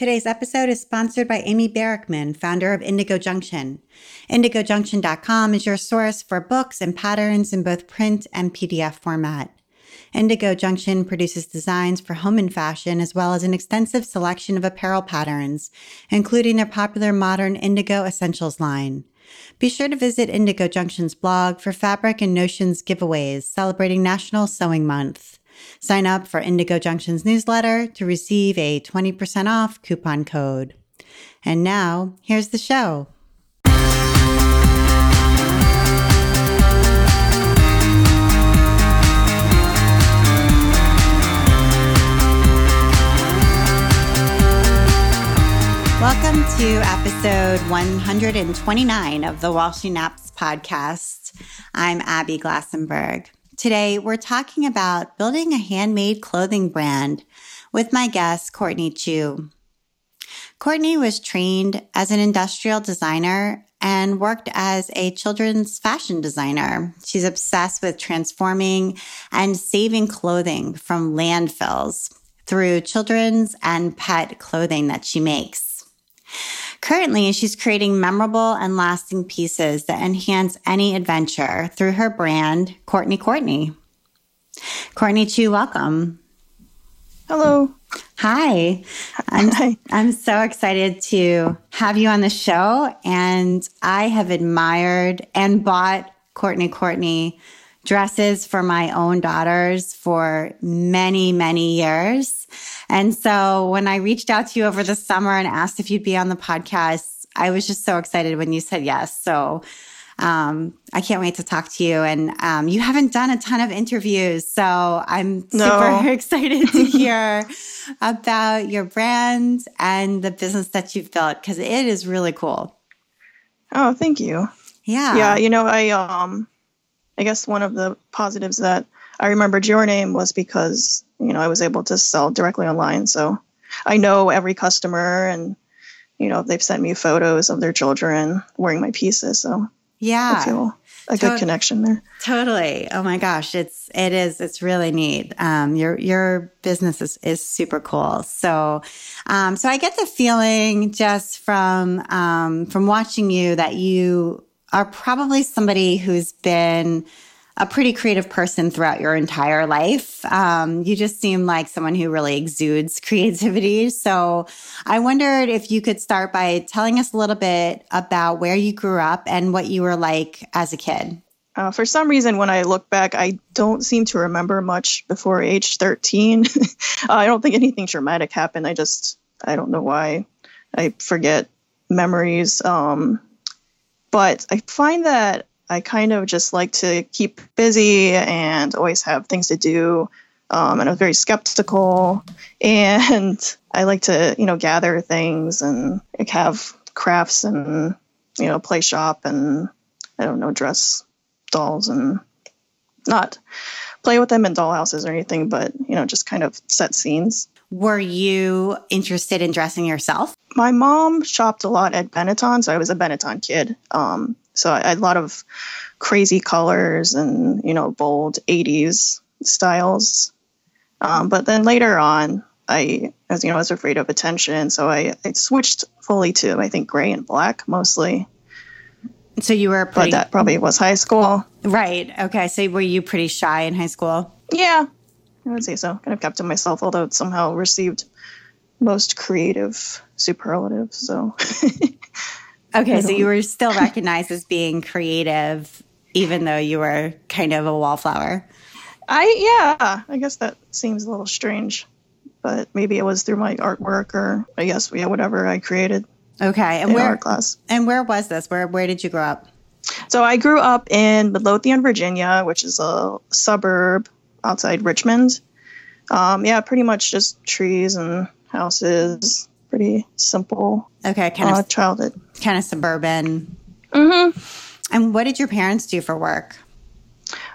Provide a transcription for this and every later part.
Today's episode is sponsored by Amy Barickman, founder of Indygo Junction. IndygoJunction.com is your source for books and patterns in both print and PDF format. Indygo Junction produces designs for home and fashion, as well as an extensive selection of apparel patterns, including their popular modern Indygo Essentials line. Be sure to visit Indygo Junction's blog for fabric and notions giveaways celebrating National Sewing Month. Sign up for Indygo Junction's newsletter to receive a 20% off coupon code. And now, here's the show. Welcome to episode 129 of the While She Naps podcast. I'm Abby Glassenberg. Today, we're talking about building a handmade clothing brand with my guest, Courtney Chu. Courtney was trained as an industrial designer and worked as a children's fashion designer. She's obsessed with transforming and saving clothing from landfills through children's and pet clothing that she makes. Currently, she's creating memorable and lasting pieces that enhance any adventure through her brand, Courtney Courtney. Courtney Chu, welcome. Hello. Hi. I'm, Hi. I'm so excited to have you on the show. And I have admired and bought Courtney Courtney dresses for my own daughters for many, many years. And so when I reached out to you over the summer and asked if you'd be on the podcast, I was just so excited when you said yes. So um, I can't wait to talk to you. And um, you haven't done a ton of interviews, so I'm super no. excited to hear about your brand and the business that you've built because it is really cool. Oh, thank you. Yeah. Yeah. You know, I um, I guess one of the positives that I remembered your name was because you know I was able to sell directly online, so I know every customer, and you know they've sent me photos of their children wearing my pieces, so yeah, I feel a to- good connection there. Totally. Oh my gosh, it's it is it's really neat. Um, your your business is is super cool. So, um, so I get the feeling just from um, from watching you that you are probably somebody who's been a pretty creative person throughout your entire life. Um, you just seem like someone who really exudes creativity. So I wondered if you could start by telling us a little bit about where you grew up and what you were like as a kid. Uh, for some reason, when I look back, I don't seem to remember much before age 13. uh, I don't think anything traumatic happened. I just, I don't know why. I forget memories. Um, but I find that I kind of just like to keep busy and always have things to do. Um, and I was very skeptical. And I like to, you know, gather things and like, have crafts and, you know, play shop and I don't know, dress dolls and not play with them in dollhouses or anything, but, you know, just kind of set scenes. Were you interested in dressing yourself? My mom shopped a lot at Benetton, so I was a Benetton kid. Um, so I had a lot of crazy colors and you know bold 80s styles. Um, but then later on, I, as you know, I was afraid of attention, so I, I switched fully to I think gray and black mostly. So you were, pretty, but that probably was high school, right? Okay, so were you pretty shy in high school? Yeah, I would say so. Kind of kept to myself, although it somehow received most creative superlative. So. okay, so you were still recognized as being creative, even though you were kind of a wallflower. I yeah, I guess that seems a little strange, but maybe it was through my artwork or I guess yeah, whatever I created. Okay, and where art class? And where was this? Where where did you grow up? So I grew up in Midlothian, Virginia, which is a suburb outside Richmond. Um, yeah, pretty much just trees and houses. Pretty simple. Okay, kind uh, of childhood, kind of suburban. Mm-hmm. And what did your parents do for work?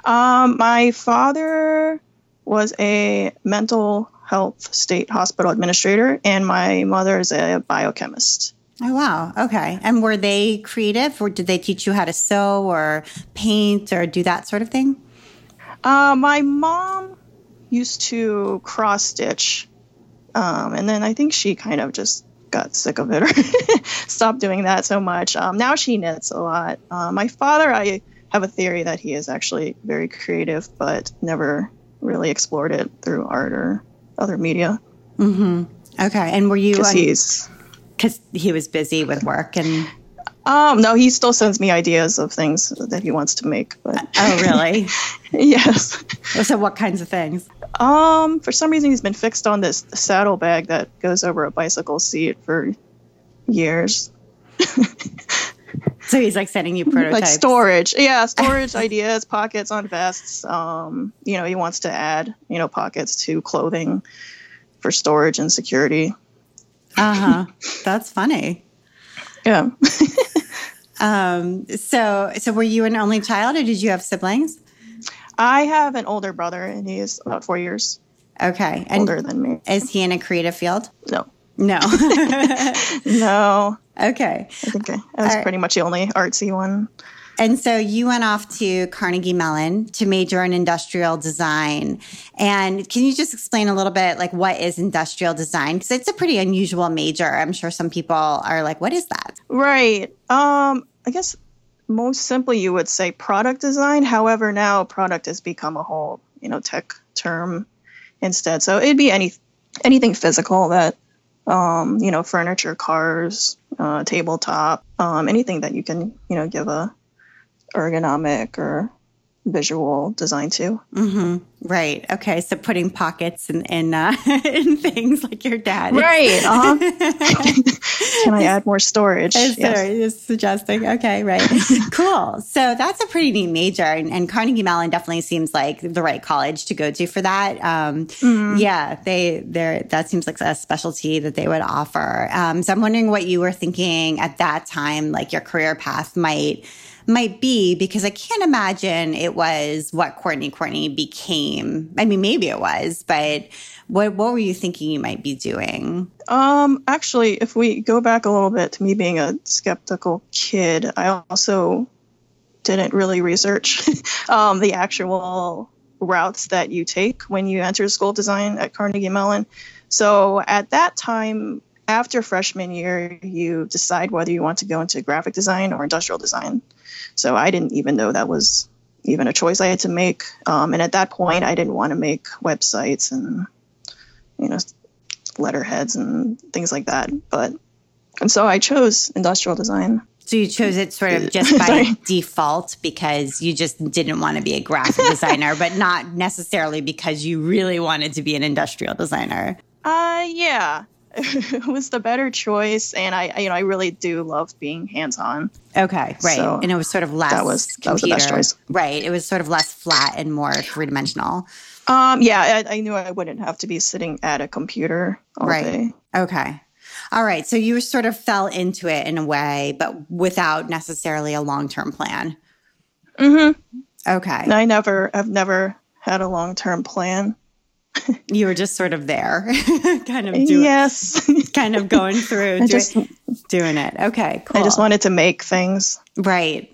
Um, my father was a mental health state hospital administrator, and my mother is a biochemist. Oh wow. Okay. And were they creative, or did they teach you how to sew or paint or do that sort of thing? Uh, my mom used to cross stitch, um, and then I think she kind of just got sick of it or stopped doing that so much. Um, now she knits a lot. Uh, my father, I have a theory that he is actually very creative, but never really explored it through art or other media. Mm-hmm. Okay. And were you? Because he's because he was busy with work and. Um, no, he still sends me ideas of things that he wants to make. But oh, really? yes. So, what kinds of things? Um, for some reason, he's been fixed on this saddlebag that goes over a bicycle seat for years. so he's like sending you prototypes, like storage. Yeah, storage ideas, pockets on vests. Um, you know, he wants to add you know pockets to clothing for storage and security. Uh huh. That's funny. Yeah. um. So, so were you an only child, or did you have siblings? I have an older brother, and he is about four years. Okay. And older than me. Is he in a creative field? No. No. no. Okay. I think I, I was right. pretty much the only artsy one. And so you went off to Carnegie Mellon to major in industrial design. And can you just explain a little bit like what is industrial design? Because it's a pretty unusual major. I'm sure some people are like, what is that? Right. Um, I guess most simply you would say product design. However, now product has become a whole, you know, tech term instead. So it'd be any anything physical that um, you know, furniture, cars, uh, tabletop, um, anything that you can, you know, give a ergonomic or visual design too. Mm-hmm. Right. Okay. So putting pockets in in, uh, in things like your dad. Right. Uh-huh. Can I add more storage? Yes. Sorry, just suggesting. Okay. Right. cool. So that's a pretty neat major, and, and, Carnegie Mellon definitely seems like the right college to go to for that. Um, mm-hmm. Yeah. They they that seems like a specialty that they would offer. Um, so I'm wondering what you were thinking at that time, like your career path might might be because I can't imagine it was what Courtney Courtney became. I mean, maybe it was, but what what were you thinking you might be doing? Um, actually, if we go back a little bit to me being a skeptical kid, I also didn't really research um, the actual routes that you take when you enter school design at Carnegie Mellon. So at that time, after freshman year, you decide whether you want to go into graphic design or industrial design. So I didn't even know that was even a choice I had to make. Um, and at that point, I didn't want to make websites and, you know, letterheads and things like that. But, and so I chose industrial design. So you chose it sort of just by default because you just didn't want to be a graphic designer, but not necessarily because you really wanted to be an industrial designer. Uh, yeah. It was the better choice, and I, you know, I really do love being hands-on. Okay, right, so and it was sort of less. That was computer. that was the best choice. Right, it was sort of less flat and more three-dimensional. Um, yeah, I, I knew I wouldn't have to be sitting at a computer all right. day. Okay. All right. So you sort of fell into it in a way, but without necessarily a long term plan. Mm-hmm. Okay. I never, I've never had a long term plan you were just sort of there, kind of doing, yes, kind of going through, doing, just, doing it. Okay, cool. I just wanted to make things. Right.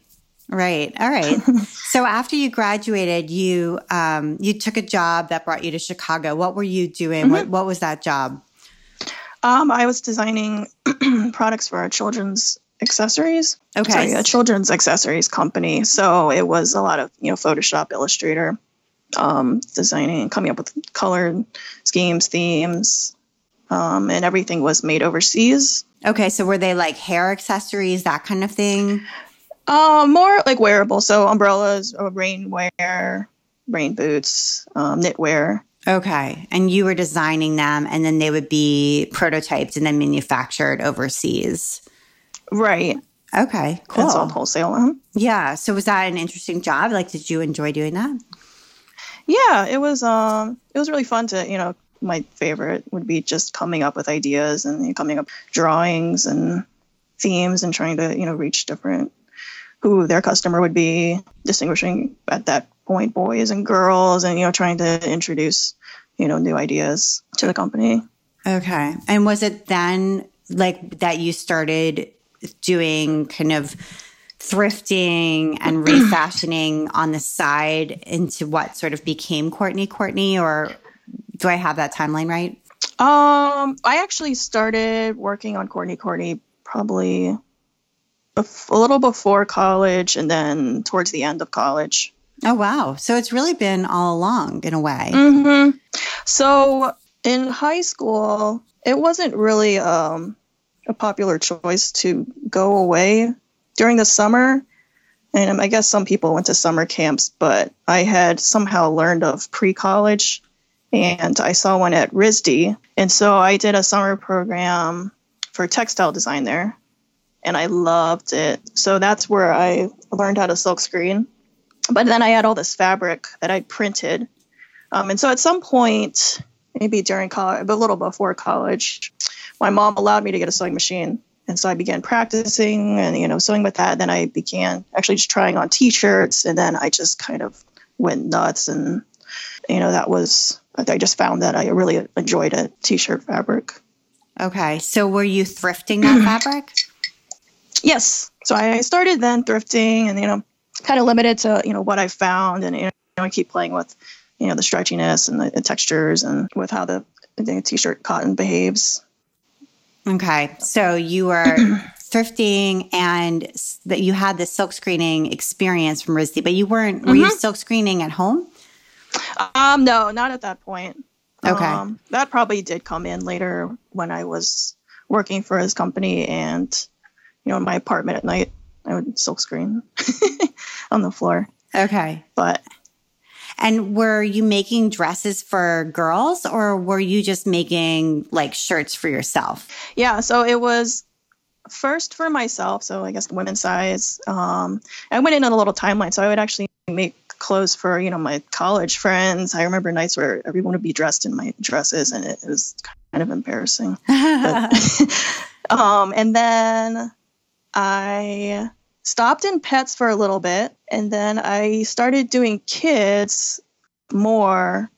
Right. All right. so after you graduated, you um, you took a job that brought you to Chicago. What were you doing? Mm-hmm. What, what was that job? Um, I was designing products for a children's accessories. Okay. Sorry, a children's accessories company. So it was a lot of you know Photoshop, Illustrator, um, designing and coming up with color schemes, themes, um, and everything was made overseas. Okay, so were they like hair accessories, that kind of thing? Uh, more like wearable, so umbrellas, uh, rainwear, rain boots, um, knitwear. Okay, and you were designing them, and then they would be prototyped and then manufactured overseas. Right. Okay, cool. It's all wholesale. Huh? Yeah. So was that an interesting job? Like, did you enjoy doing that? Yeah, it was. Um, it was really fun to you know. My favorite would be just coming up with ideas and you know, coming up drawings and themes and trying to you know reach different who their customer would be, distinguishing at that point boys and girls, and you know trying to introduce you know new ideas to the company. Okay, and was it then like that you started doing kind of thrifting and refashioning on the side into what sort of became Courtney Courtney, or do I have that timeline right? Um, I actually started working on Courtney Courtney probably bef- a little before college and then towards the end of college. Oh, wow. So it's really been all along in a way. Mm-hmm. So in high school, it wasn't really um, a popular choice to go away during the summer. And I guess some people went to summer camps, but I had somehow learned of pre college and I saw one at RISD. And so I did a summer program for textile design there and I loved it. So that's where I learned how to silk screen. But then I had all this fabric that I printed. Um, and so at some point, maybe during college, a little before college, my mom allowed me to get a sewing machine. And so I began practicing and, you know, sewing with that. Then I began actually just trying on t shirts. And then I just kind of went nuts. And, you know, that was, I just found that I really enjoyed a t shirt fabric. Okay. So were you thrifting that fabric? Yes. So I started then thrifting and, you know, kind of limited to, you know, what I found. And, you know, I keep playing with, you know, the stretchiness and the, the textures and with how the, the t shirt cotton behaves. Okay. So you were thrifting and that you had the silk screening experience from RISD, but you weren't, were mm-hmm. you silk screening at home? Um, no, not at that point. Okay. Um, that probably did come in later when I was working for his company and, you know, in my apartment at night, I would silk screen on the floor. Okay. But and were you making dresses for girls or were you just making like shirts for yourself? Yeah, so it was first for myself, so I guess the women's size. Um, I went in on a little timeline, so I would actually make clothes for you know my college friends. I remember nights where everyone would be dressed in my dresses, and it, it was kind of embarrassing. but, um, and then I stopped in pets for a little bit and then I started doing kids more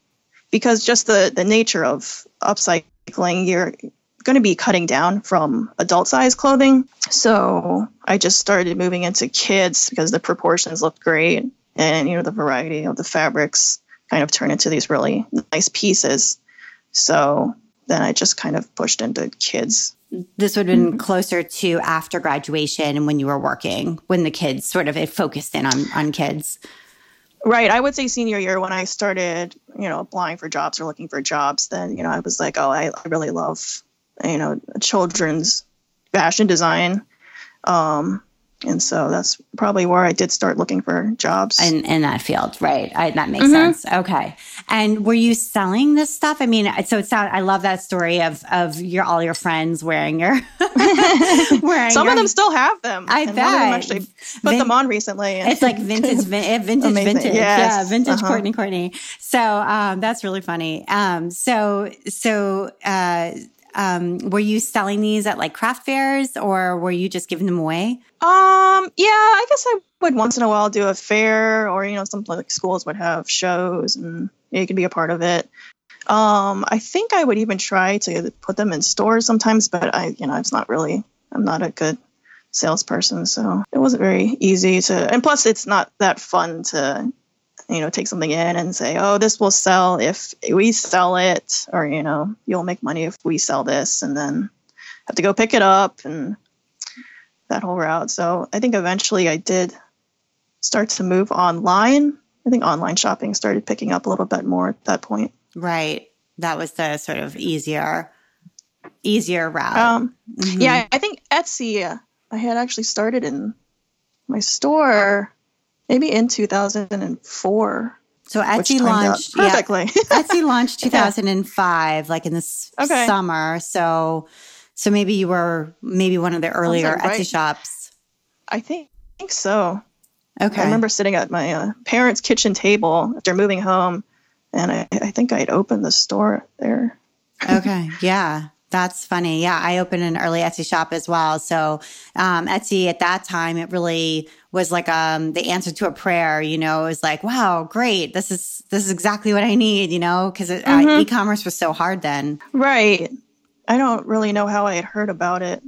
because just the the nature of upcycling you're going to be cutting down from adult size clothing. So I just started moving into kids because the proportions looked great and you know the variety of the fabrics kind of turn into these really nice pieces. So then I just kind of pushed into kids this would have been mm-hmm. closer to after graduation and when you were working, when the kids sort of it focused in on on kids. Right. I would say senior year when I started, you know, applying for jobs or looking for jobs, then, you know, I was like, oh, I, I really love, you know, children's fashion design. Um, and so that's probably where I did start looking for jobs in, in that field, right? I, that makes mm-hmm. sense. Okay. And were you selling this stuff? I mean, so it sound I love that story of of your all your friends wearing your wearing some your, of them still have them. I bet. actually put Vin- them on recently. It's like vintage, vin- vintage, Amazing. vintage. Yes. Yeah, vintage uh-huh. Courtney Courtney. So um, that's really funny. Um, so so. Uh, um, were you selling these at like craft fairs or were you just giving them away? Um, yeah, I guess I would once in a while do a fair or, you know, some like schools would have shows and you could be a part of it. Um, I think I would even try to put them in stores sometimes, but I, you know, it's not really, I'm not a good salesperson. So it wasn't very easy to, and plus it's not that fun to you know take something in and say oh this will sell if we sell it or you know you'll make money if we sell this and then have to go pick it up and that whole route. So i think eventually i did start to move online. I think online shopping started picking up a little bit more at that point. Right. That was the sort of easier easier route. Um, mm-hmm. yeah i think etsy i had actually started in my store maybe in 2004. So Etsy launched perfectly. Yeah, Etsy launched 2005, like in the okay. summer. So, so maybe you were maybe one of the earlier. Etsy shops. I think, I think so. Okay. I remember sitting at my uh, parents' kitchen table after moving home, and I, I think I'd opened the store there. okay. Yeah. That's funny. Yeah, I opened an early Etsy shop as well. So um, Etsy at that time, it really was like um, the answer to a prayer. You know, it was like, wow, great. This is this is exactly what I need. You know, because uh, mm-hmm. uh, e-commerce was so hard then. Right. I don't really know how I had heard about it.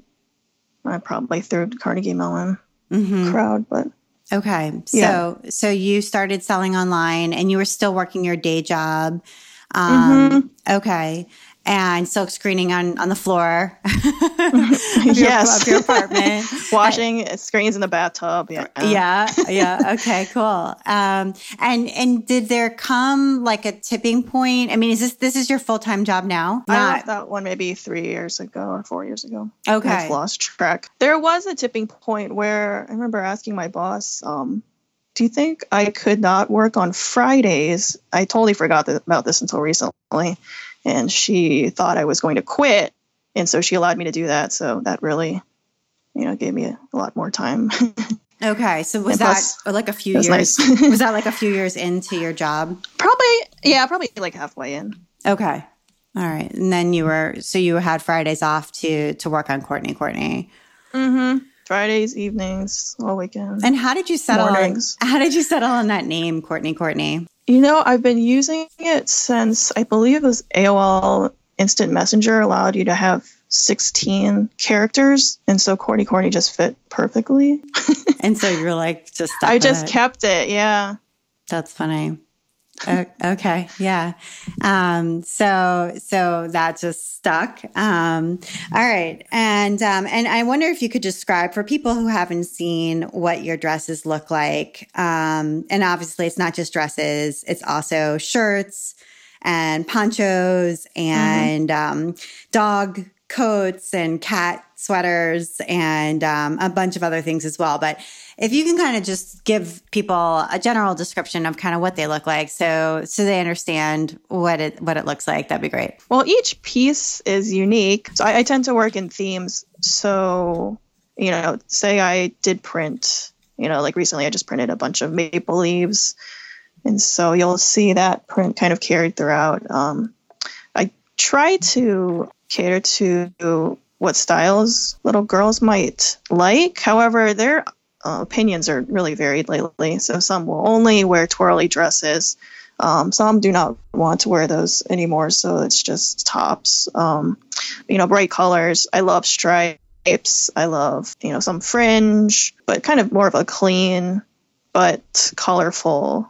I probably through Carnegie Mellon mm-hmm. crowd, but okay. So yeah. so you started selling online, and you were still working your day job. Um, mm-hmm. Okay. And silk screening on on the floor of, your, yes. of your apartment. Washing screens in the bathtub. Yeah. yeah, yeah. Okay, cool. Um, and and did there come like a tipping point? I mean, is this this is your full time job now? I left that one maybe three years ago or four years ago. Okay, I've lost track. There was a tipping point where I remember asking my boss, um, "Do you think I could not work on Fridays?" I totally forgot th- about this until recently, and she thought I was going to quit, and so she allowed me to do that. So that really, you know, gave me a, a lot more time. Okay, so was And that plus, like a few years? nice. was that like a few years into your job? probably, yeah, probably like halfway in. Okay, all right, and then you were so you had Fridays off to to work on Courtney Courtney. Mm-hmm. Fridays, evenings, all weekend. And how did you settle? On, how did you settle on that name, Courtney Courtney? You know, I've been using it since I believe it was AOL Instant Messenger allowed you to have 16 characters. And so Courtney Courtney just fit perfectly. And so you're like just. I just it. kept it. Yeah. That's funny. Okay, yeah. Um, so so that just stuck. Um, all right, and um, and I wonder if you could describe for people who haven't seen what your dresses look like. Um, and obviously, it's not just dresses; it's also shirts and ponchos and um, dog coats and cat sweaters and um, a bunch of other things as well. But if you can kind of just give people a general description of kind of what they look like, so so they understand what it what it looks like, that'd be great. Well, each piece is unique. So I, I tend to work in themes. So, you know, say I did print, you know, like recently I just printed a bunch of maple leaves. And so you'll see that print kind of carried throughout. Um, I try to cater to what styles little girls might like. However, their uh, opinions are really varied lately. So some will only wear twirly dresses. Um, some do not want to wear those anymore, so it's just tops. Um, you know, bright colors. I love stripes. I love you know some fringe, but kind of more of a clean but colorful,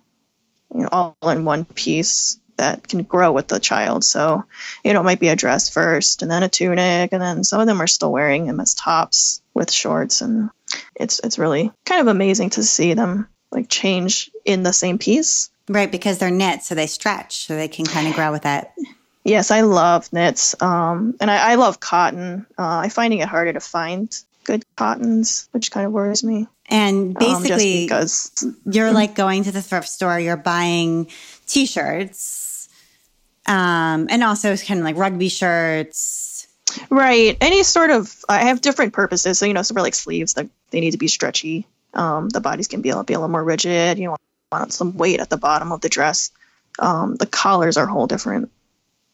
you know, all in one piece that can grow with the child. So, you know, it might be a dress first, and then a tunic, and then some of them are still wearing them as tops with shorts, and it's it's really kind of amazing to see them like change in the same piece. Right, because they're knit, so they stretch, so they can kind of grow with it. Yes, I love knits, um, and I, I love cotton. Uh, I'm finding it harder to find good cottons, which kind of worries me. And um, basically, because you're like going to the thrift store, you're buying t-shirts, um, and also kind of like rugby shirts. Right. Any sort of I have different purposes. So you know, some are like sleeves that they need to be stretchy. Um, the bodies can be a, be a little more rigid. You know, want some weight at the bottom of the dress. Um, the collars are a whole different,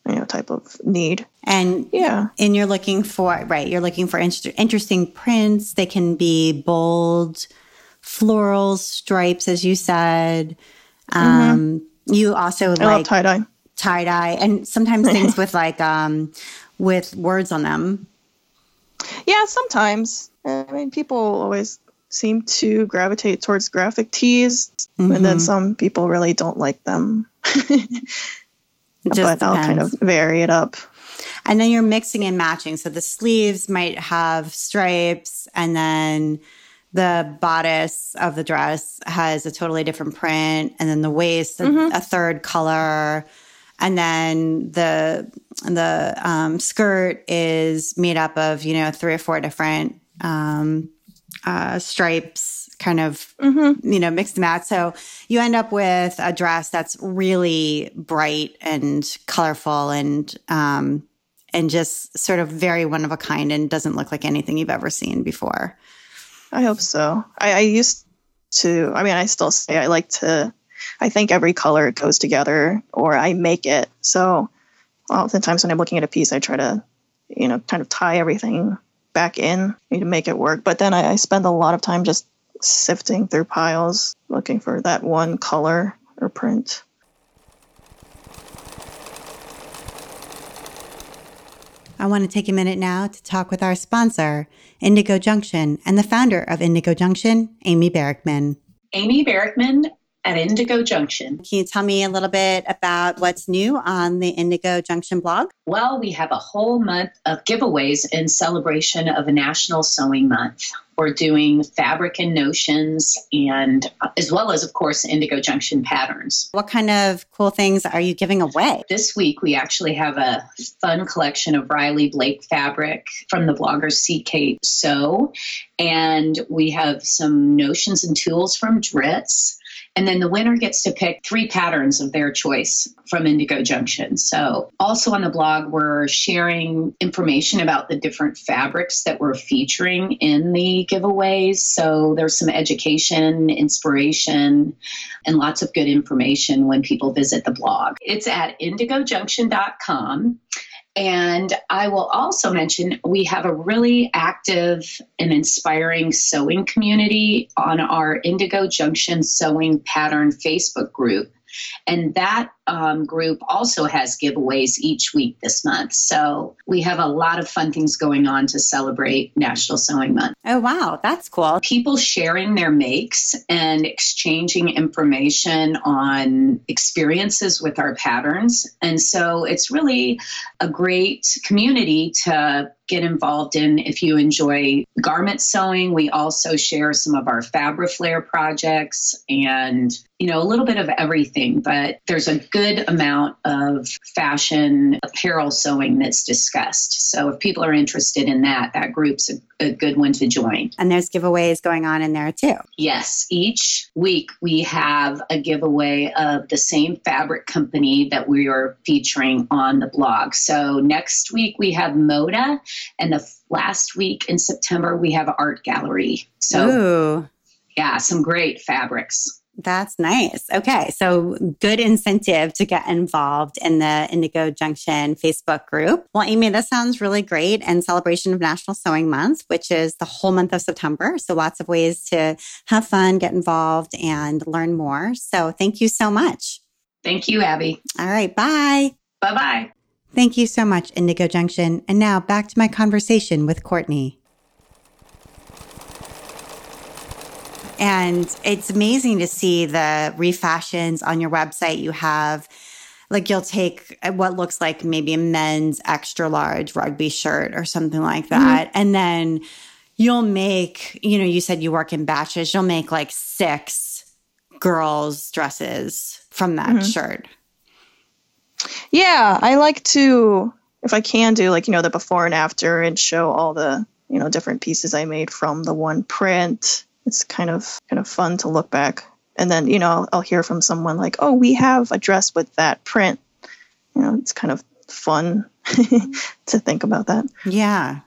you know, type of need. And Yeah. and you're looking for right, you're looking for inter- interesting prints. They can be bold, florals, stripes, as you said. Um, You also Mm-hmm. I love like tie dye. tie dye, and sometimes things with like um, with words on them. Yeah, sometimes. I mean, people always seem to gravitate towards graphic tees, and then mm-hmm. some people really don't like them. But I'll kind of vary it up. And then you're mixing and matching. So the sleeves might have stripes, and then the bodice of the dress has a totally different print, and then the waist a, mm-hmm. a third color, and then the the um, skirt is made up of you know three or four different um, uh, stripes, kind of you know mixed match. So you end up with a dress that's really bright and colorful and um, and just sort of very one of a kind and doesn't look like anything you've ever seen before. I hope so. I, I used to, I mean, I still say I like to, I think every color goes together or I make it. So oftentimes when I'm looking at a piece, I try to, you know, kind of tie everything back in to make it work. But then I, I spend a lot of time just sifting through piles looking for that one color or print. I want to take a minute now to talk with our sponsor, Indygo Junction, and the founder of Indygo Junction, Amy Barickman. Amy Barickman at Indygo Junction. Can you tell me a little bit about what's new on the Indygo Junction blog? Well, we have a whole month of giveaways in celebration of a National Sewing Month. We're doing fabric and notions, and as well as, of course, Indygo Junction patterns. What kind of cool things are you giving away? This week, we actually have a fun collection of Riley Blake fabric from the blogger CK Sew, and we have some notions and tools from Dritz. And then the winner gets to pick three patterns of their choice from Indygo Junction. So, also on the blog, we're sharing information about the different fabrics that we're featuring in the giveaways. So, there's some education, inspiration, and lots of good information when people visit the blog. It's at indygojunction.com. And I will also mention we have a really active and inspiring sewing community on our Indygo Junction Sewing Pattern Facebook group. And that um, group also has giveaways each week this month. So we have a lot of fun things going on to celebrate National Sewing Month. Oh, wow. That's cool. People sharing their makes and exchanging information on experiences with our patterns. And so it's really a great community to get involved in if you enjoy garment sewing. We also share some of our Fabriflare projects and, you know, a little bit of everything, but there's a good amount of fashion apparel sewing that's discussed. So if people are interested in that, that group's a, a good one to join. And there's giveaways going on in there too. Yes. Each week we have a giveaway of the same fabric company that we are featuring on the blog. So next week we have Moda and the last week in September, we have Art Gallery. So, Ooh. yeah, some great fabrics. That's nice. Okay. So, good incentive to get involved in the Indygo Junction Facebook group. Well, Amy, this sounds really great. And celebration of National Sewing Month, which is the whole month of September. So, lots of ways to have fun, get involved, and learn more. So, thank you so much. Thank you, Abby. All right. Bye. Bye bye. Thank you so much, Indygo Junction. And now back to my conversation with Courtney. And it's amazing to see the refashions on your website. You have, like, you'll take what looks like maybe a men's extra large rugby shirt or something like that. Mm-hmm. And then you'll make, you know, you said you work in batches, you'll make like six girls' dresses from that mm-hmm. shirt. Yeah, I like to, if I can do like, you know, the before and after and show all the, you know, different pieces I made from the one print. It's kind of kind of fun to look back. And then, you know, I'll, hear from someone like, oh, we have a dress with that print. You know, it's kind of fun to think about that. Yeah.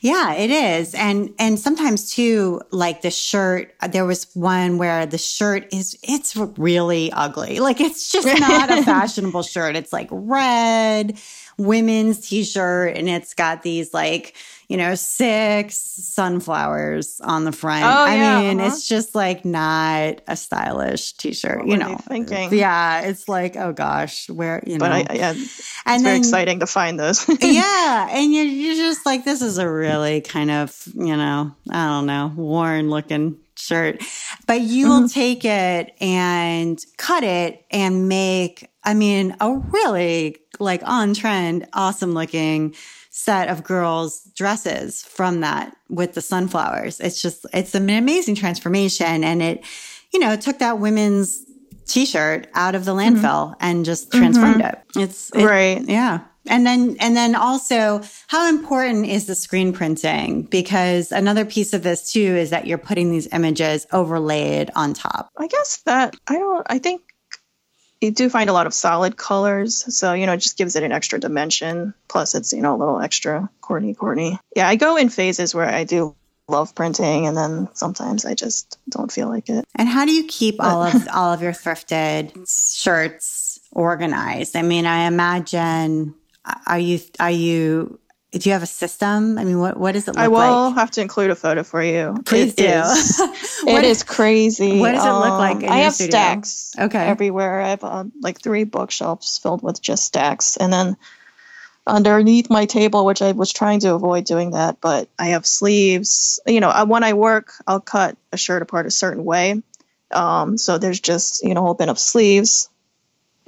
Yeah, it is. And and sometimes too like the shirt there was one where the shirt is it's really ugly. Like it's just not a fashionable shirt. It's like red women's t-shirt and it's got these like you know, six sunflowers on the front. Oh, I yeah, mean, uh-huh. it's just like not a stylish t-shirt, what you know. thinking? Yeah, it's like, oh gosh, where you know. But I, yeah, it's and very then, exciting to find those. yeah, and you're, you're just like, this is a really kind of, you know, I don't know, worn looking shirt. But you mm-hmm. will take it and cut it and make, I mean, a really like on trend, awesome looking set of girls' dresses from that with the sunflowers. It's just, it's an amazing transformation. And it, you know, took that women's t-shirt out of the mm-hmm. landfill mm-hmm. and just transformed mm-hmm. it. It's it, right. Yeah. And then, and then also how important is the screen printing? Because another piece of this too is that you're putting these images overlaid on top. I guess that I don't, I think you do find a lot of solid colors. So, you know, it just gives it an extra dimension. Plus, it's, you know, a little extra Courtney, Courtney. Yeah, I go in phases where I do love printing and then sometimes I just don't feel like it. And how do you keep but, all of all of your thrifted shirts organized? I mean, I imagine are you are you do you have a system? I mean, what what does it look like? I will like? have to include a photo for you. Please it do. Is, it is crazy. What does it look like? I have studio? stacks. Okay. Everywhere. I have uh, like three bookshelves filled with just stacks, and then underneath my table, which I was trying to avoid doing that, but I have sleeves. You know, uh, when I work, I'll cut a shirt apart a certain way, Um, so there's just you know a whole bin of sleeves,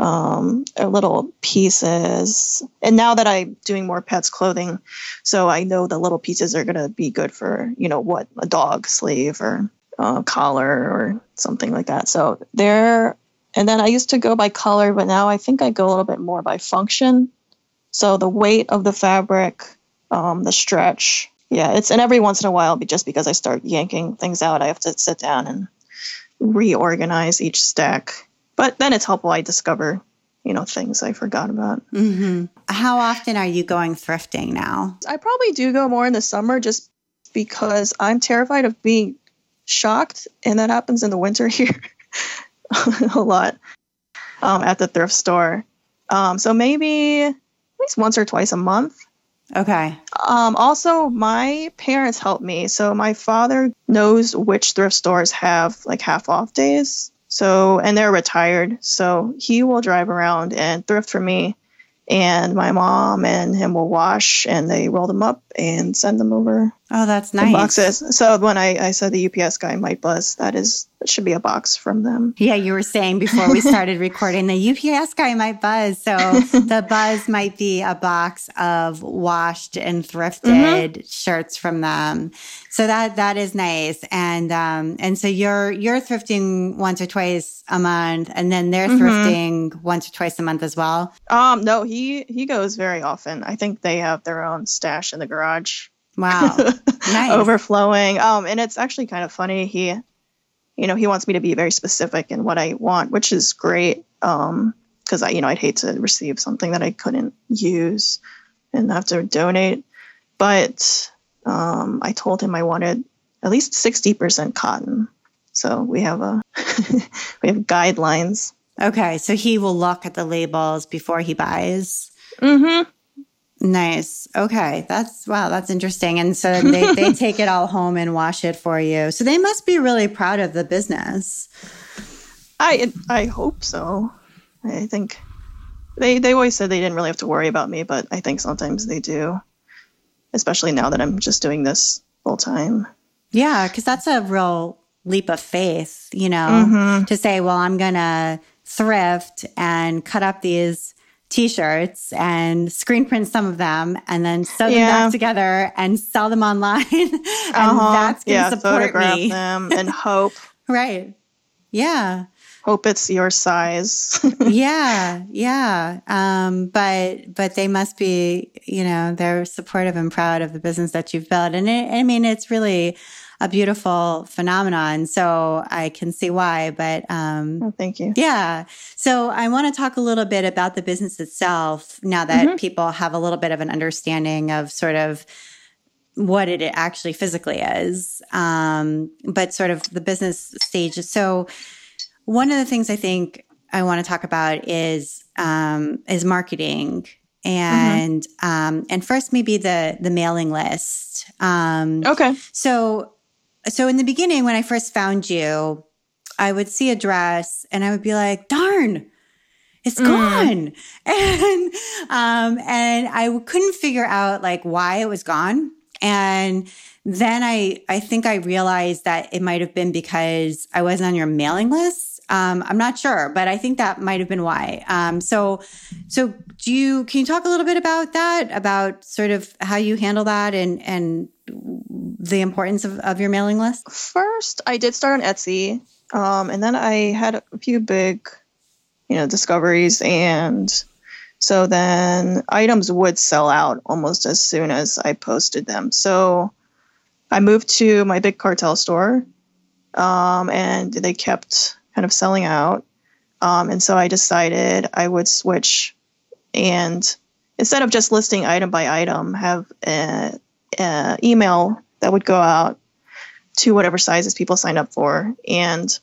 um, little pieces. And now that I'm doing more pets clothing, so I know the little pieces are gonna be good for you know what a dog sleeve or uh, collar or something like that. So there. And then I used to go by color, but now I think I go a little bit more by function. So the weight of the fabric, um, the stretch, yeah, it's and every once in a while, just because I start yanking things out, I have to sit down and reorganize each stack. But then it's helpful. I discover, you know, things I forgot about. Mm-hmm. How often are you going thrifting now? I probably do go more in the summer, just because I'm terrified of being shocked, and that happens in the winter here a lot um, at the thrift store. Um, so maybe at least once or twice a month. Okay. Um, also, my parents help me. So my father knows which thrift stores have like half off days. So, and they're retired. So he will drive around and thrift for me and my mom and him will wash and they roll them up and send them over oh that's nice. boxes. So when I, I said the ups guy might buzz that is it should be a box from them. Yeah you were saying before we started recording the ups guy might buzz. So the buzz might be a box of washed and thrifted mm-hmm. shirts from them. So that that is nice. And um and so you're you're thrifting once or twice a month and then they're mm-hmm. thrifting once or twice a month as well? Um no he he goes very often. I think they have their own stash in the garage wow nice. overflowing um and it's actually kind of funny he you know he wants me to be very specific in what i want which is great um because i you know i'd hate to receive something that i couldn't use and have to donate but um, I told him I wanted at least 60% cotton. So we have a we have guidelines. Okay, so he will look at the labels before he buys. Mhm. Nice. Okay, that's wow, that's interesting. And so they they take it all home and wash it for you. So they must be really proud of the business. I I hope so. I think they they always said they didn't really have to worry about me, but I think sometimes they do especially now that I'm just doing this full time. Yeah, because that's a real leap of faith, you know, mm-hmm. to say, well, I'm going to thrift and cut up these t-shirts and screen print some of them and then sew them yeah. back together and sell them online and uh-huh. that's going to yeah, support photograph me. them and hope right yeah hope it's your size. yeah, yeah. Um, but but they must be, you know, they're supportive and proud of the business that you've built, and it, I mean, it's really a beautiful phenomenon. So I can see why. But um, oh, thank you. Yeah. So I want to talk a little bit about the business itself now that mm-hmm. people have a little bit of an understanding of sort of what it actually physically is, um, but sort of the business stage. So one of the things I think I want to talk about is um, is marketing and mm-hmm. um, and first maybe the the mailing list. Um, okay. So so in the beginning when I first found you, I would see a dress and I would be like, "Darn." It's mm. gone. And um and I couldn't figure out like why it was gone. And then I I think I realized that it might have been because I wasn't on your mailing list. Um, I'm not sure, but I think that might have been why. Um, so, so do you can you talk a little bit about that, about sort of how you handle that, and and the importance of, of your mailing list? First, I did start on Etsy, um, and then I had a few big, you know, discoveries, and so then items would sell out almost as soon as I posted them. So I moved to my big cartel store, um, and they kept kind of selling out. Um, and so I decided I would switch and instead of just listing item by item, have an email that would go out to whatever sizes people sign up for, and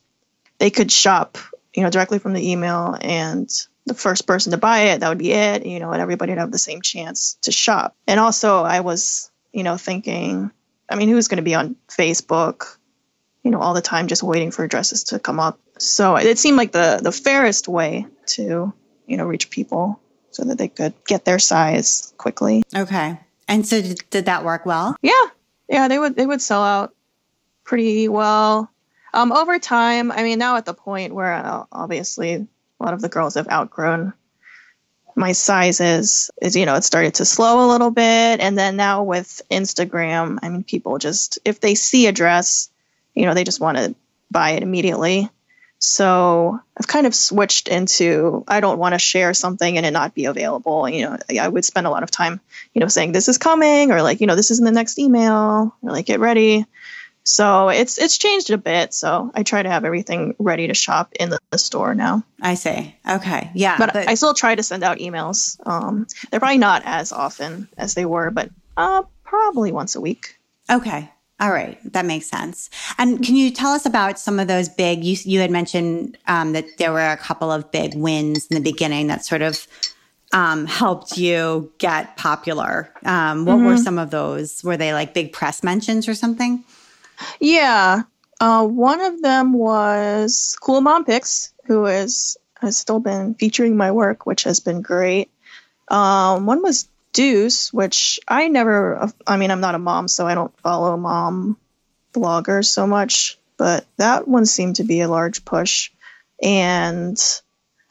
they could shop, you know, directly from the email. And the first person to buy it, that would be it, you know, and everybody would have the same chance to shop. And also, I was, you know, thinking, I mean, who's going to be on Facebook, you know, all the time just waiting for addresses to come up? So it seemed like the the fairest way to you know reach people so that they could get their size quickly. Okay. And so did, did that work well? Yeah. Yeah, they would they would sell out pretty well. Um, over time, I mean, now at the point where uh, obviously a lot of the girls have outgrown my sizes, is you know, it started to slow a little bit, and then now with Instagram, I mean, people just if they see a dress, you know, they just want to buy it immediately. So I've kind of switched into I don't want to share something and it not be available. You know, I would spend a lot of time, you know, saying this is coming or like, you know, this is in the next email or like get ready. So it's it's changed a bit. So I try to have everything ready to shop in the, the store now. I see. Okay. Yeah. But, but, I still try to send out emails. Um, they're probably not as often as they were, but uh, probably once a week. Okay. All right, that makes sense. And can you tell us about some of those big? You you had mentioned um, that there were a couple of big wins in the beginning that sort of um, helped you get popular. Um, what mm-hmm. were some of those? Were they like big press mentions or something? Yeah. Uh, one of them was Cool Mom Pics, who is has still been featuring my work, which has been great. Um, one was Deuce, which I never, I mean, I'm not a mom, so I don't follow mom bloggers so much, but that one seemed to be a large push. And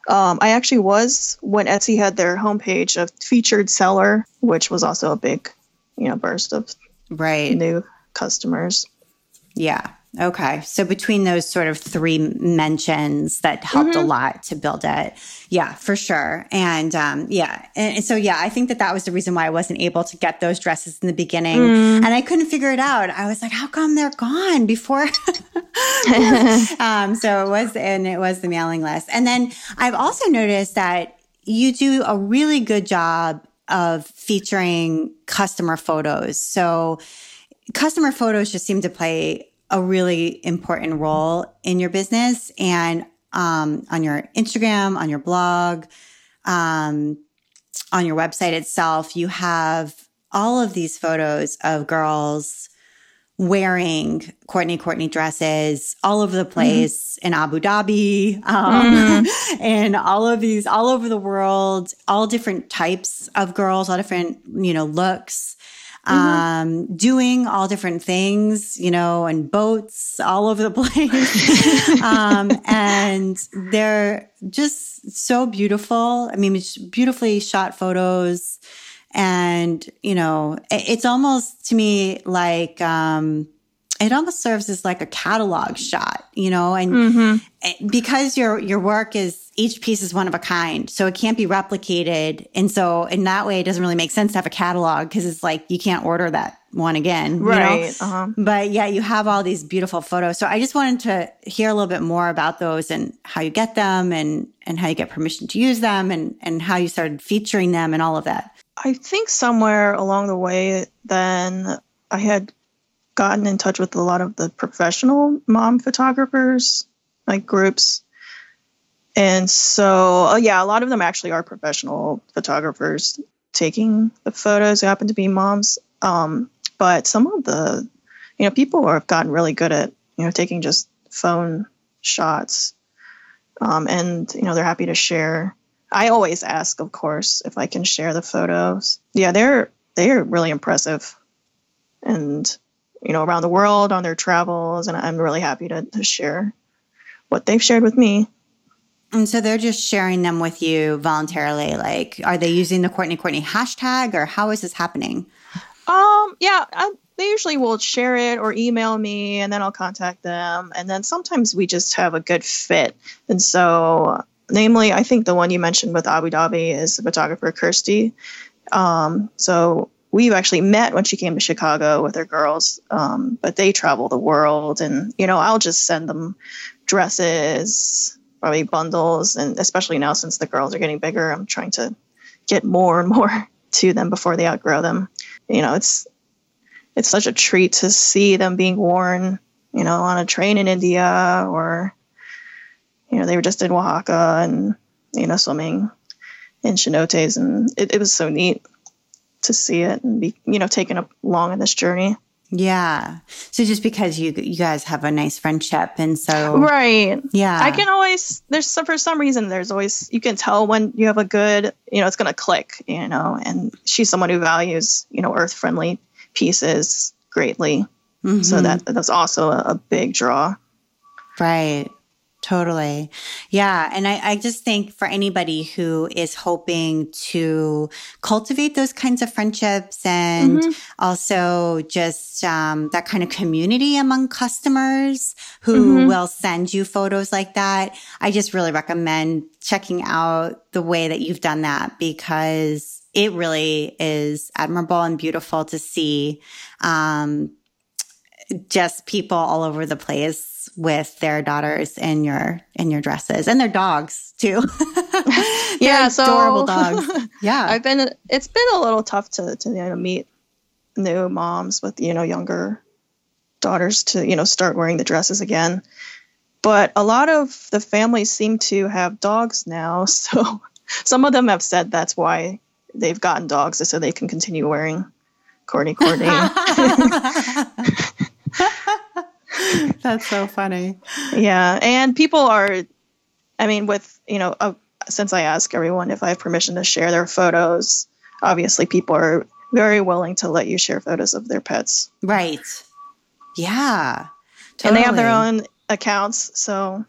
um, I actually was when Etsy had their homepage of featured seller, which was also a big, you know, burst of right new customers. Yeah. Okay. So between those sort of three mentions that helped mm-hmm. a lot to build it. Yeah, for sure. And um, yeah. And, so, yeah, I think that that was the reason why I wasn't able to get those dresses in the beginning. Mm. And I couldn't figure it out. I was like, how come they're gone before? um, so it was, and it was the mailing list. And then I've also noticed that you do a really good job of featuring customer photos. So, customer photos just seem to play a really important role in your business and um, on your Instagram, on your blog, um, on your website itself. You have all of these photos of girls wearing Courtney Courtney dresses all over the mm-hmm. place mm-hmm. in Abu Dhabi, um, mm-hmm. and all of these all over the world, all different types of girls, all different you know looks mm-hmm. um, doing all different things, you know, and boats all over the place. um, and they're just so beautiful. I mean, beautifully shot photos. And, you know, it's almost to me like, um, it almost serves as like a catalog shot, you know, and mm-hmm. because your your work is each piece is one of a kind, so it can't be replicated, and so in that way, it doesn't really make sense to have a catalog because it's like you can't order that one again, right? You know? uh-huh. But yeah, you have all these beautiful photos. So I just wanted to hear a little bit more about those and how you get them, and and how you get permission to use them, and and how you started featuring them, and all of that. I think somewhere along the way, then I had gotten in touch with a lot of the professional mom photographers, like groups. And so, uh, yeah, a lot of them actually are professional photographers taking the photos who happen to be moms. Um, but some of the, you know, people have gotten really good at, you know, taking just phone shots. Um, and, you know, they're happy to share. I always ask, of course, if I can share the photos. Yeah, they're, they're really impressive. And you know, around the world on their travels. And I'm really happy to, to share what they've shared with me. And so they're just sharing them with you voluntarily. Like, are they using the Courtney Courtney hashtag or how is this happening? Um, yeah, I, they usually will share it or email me and then I'll contact them. And then sometimes we just have a good fit. And so, namely, I think the one you mentioned with Abu Dhabi is the photographer Kirsty. Um, so we've actually met when she came to Chicago with her girls, um, but they travel the world, and you know, I'll just send them dresses, probably bundles, and especially now since the girls are getting bigger, I'm trying to get more and more to them before they outgrow them. You know, it's it's such a treat to see them being worn, you know, on a train in India or you know, they were just in Oaxaca and you know, swimming in cenotes and it, it was so neat to see it and be you know taken along in this journey. Yeah. So just because you you guys have a nice friendship and so right. Yeah. I can always there's some for some reason there's always you can tell when you have a good you know it's going to click you know and she's someone who values you know earth friendly pieces greatly. Mm-hmm. so that that's also a, a big draw. Right. Totally. Yeah. And I, I, just think for anybody who is hoping to cultivate those kinds of friendships and mm-hmm. also just um, that kind of community among customers who mm-hmm. will send you photos like that, I just really recommend checking out the way that you've done that because it really is admirable and beautiful to see um, just people all over the place with their daughters in your in your dresses and their dogs too. yeah, so adorable dogs. Yeah, I've been. It's been a little tough to to you know, meet new moms with you know younger daughters to you know start wearing the dresses again. But a lot of the families seem to have dogs now, so some of them have said that's why they've gotten dogs, so they can continue wearing Courtney Courtney. That's so funny. Yeah, and people are, I mean, with you know, uh, since I ask everyone if I have permission to share their photos, obviously people are very willing to let you share photos of their pets. Right. Yeah. Totally. And they have their own accounts, so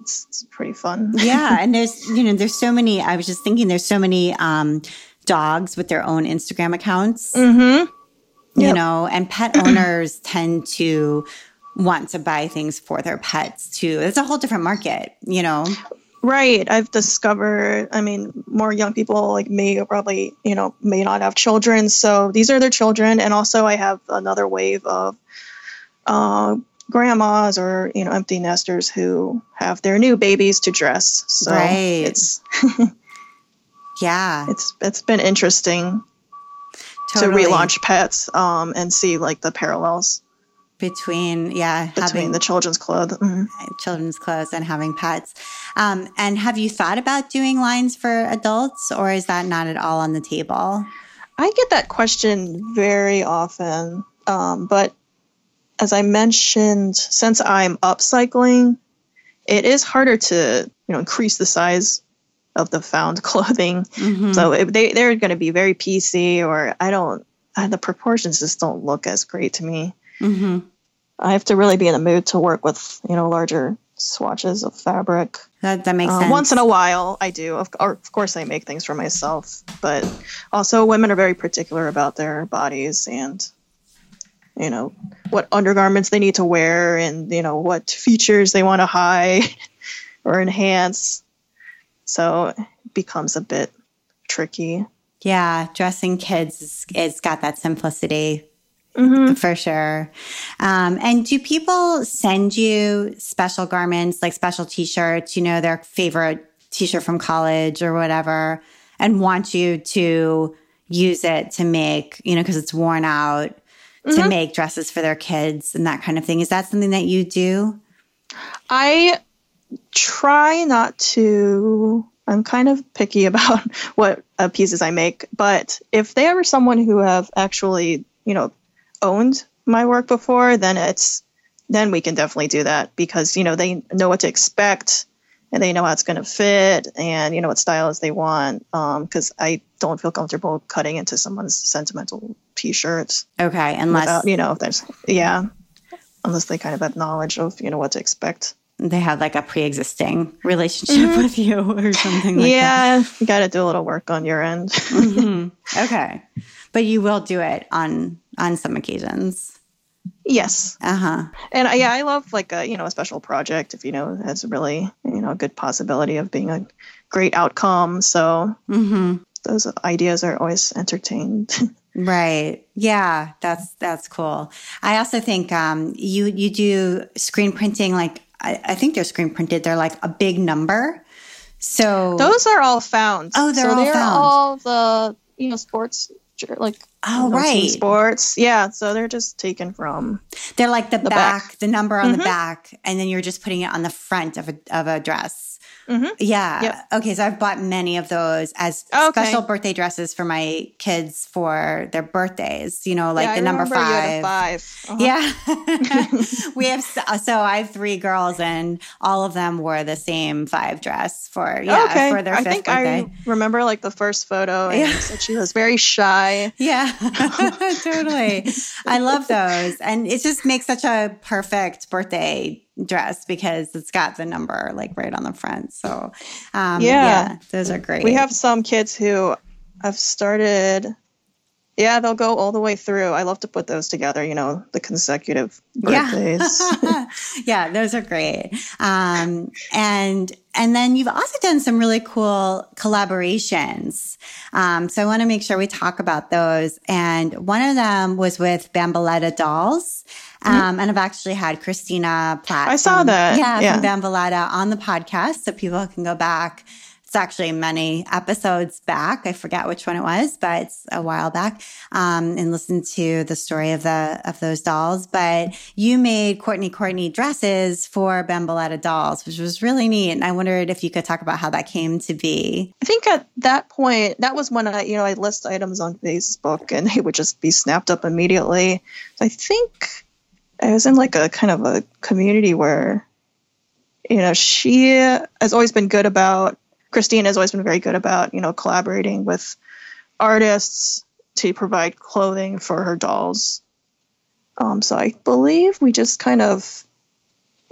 it's, it's pretty fun. yeah, and there's you know there's so many. I was just thinking there's so many um, dogs with their own Instagram accounts. Mm-hmm you yep. know, and pet owners tend to want to buy things for their pets too. It's a whole different market, you know. Right. I've discovered, I mean, more young people like me probably, you know, may not have children. So these are their children. And also, I have another wave of uh, grandmas or, you know, empty nesters who have their new babies to dress. So right. it's, yeah, it's, it's been interesting totally. to relaunch pets um, and see like the parallels between yeah between having, the children's clothes mm-hmm. children's clothes and having pets um, and have you thought about doing lines for adults or is that not at all on the table i get that question very often um, but as i mentioned since i'm upcycling it is harder to you know increase the size of the found clothing. Mm-hmm. So it, they they're going to be very PC, or I don't. Uh, the proportions just don't look as great to me. Mm-hmm. I have to really be in the mood to work with you know larger swatches of fabric. That that makes uh, sense. Once in a while, I do. Of, of course, I make things for myself, but also women are very particular about their bodies and you know what undergarments they need to wear and you know what features they want to hide or enhance so it becomes a bit tricky. Yeah, dressing kids is, it's got that simplicity mm-hmm. for sure. Um, and do people send you special garments, like special T-shirts? You know, their favorite T-shirt from college or whatever, and want you to use it to make, you know, because it's worn out, mm-hmm. to make dresses for their kids and that kind of thing. Is that something that you do? I try not to. I'm kind of picky about what uh, pieces I make, but if they ever someone who have actually, you know, owned my work before, then it's then we can definitely do that because you know they know what to expect and they know how it's going to fit and you know what styles they want. Because um, I don't feel comfortable cutting into someone's sentimental T-shirts. Okay, unless without, you know, if there's yeah, unless they kind of have knowledge of you know what to expect they had like a pre-existing relationship mm-hmm. with you or something like yeah, that. you got to do a little work on your end. mm-hmm. Okay. But you will do it on on some occasions. Yes. Uh-huh. And uh, yeah, I love like a, you know, a special project if you know has really, you know, a good possibility of being a great outcome. So mm-hmm. those ideas are always entertained. Right. Yeah, that's that's cool. I also think um, you you do screen printing like I, I think they're screen printed. They're like a big number. So those are all found. Oh, they're so all they're found. all the you know sports like oh right sports yeah so they're just taken from they're like the, the back, back, the number on mm-hmm. the back and then you're just putting it on the front of a of a dress Mm-hmm. Yeah. Yep. Okay. So I've bought many of those as okay. special birthday dresses for my kids for their birthdays. You know, like yeah, the number five. 5 uh-huh. Yeah. we have so I have three girls, and all of them wore the same five dress for yeah okay. for their I fifth think birthday. I remember like the first photo, and yeah. said she was very shy. Yeah. totally. I love those. And it just makes such a perfect birthday dress because it's got the number like right on the front. So, um, yeah. yeah, those are great. We have some kids who have started yeah, they'll go all the way through. I love to put those together, you know, the consecutive birthdays. Yeah, yeah those are great. Um, and and then you've also done some really cool collaborations. Um, so I want to make sure we talk about those. And one of them was with Bamboletta Dolls. Mm-hmm. Um, and I've actually had Christina Platt. I saw from, that. Yeah, yeah, from Bamboletta on the podcast. So people can go back it's actually many episodes back. I forget which one it was, but it's a while back. Um, and listen to the story of the of those dolls. But you made Courtney Courtney dresses for Bamboletta dolls, which was really neat. And I wondered if you could talk about how that came to be. I think at that point, that was when I, you know, I list items on Facebook and they would just be snapped up immediately. I think I was in like a kind of a community where you know she has always been good about Christine has always been very good about, you know, collaborating with artists to provide clothing for her dolls. Um, so I believe we just kind of,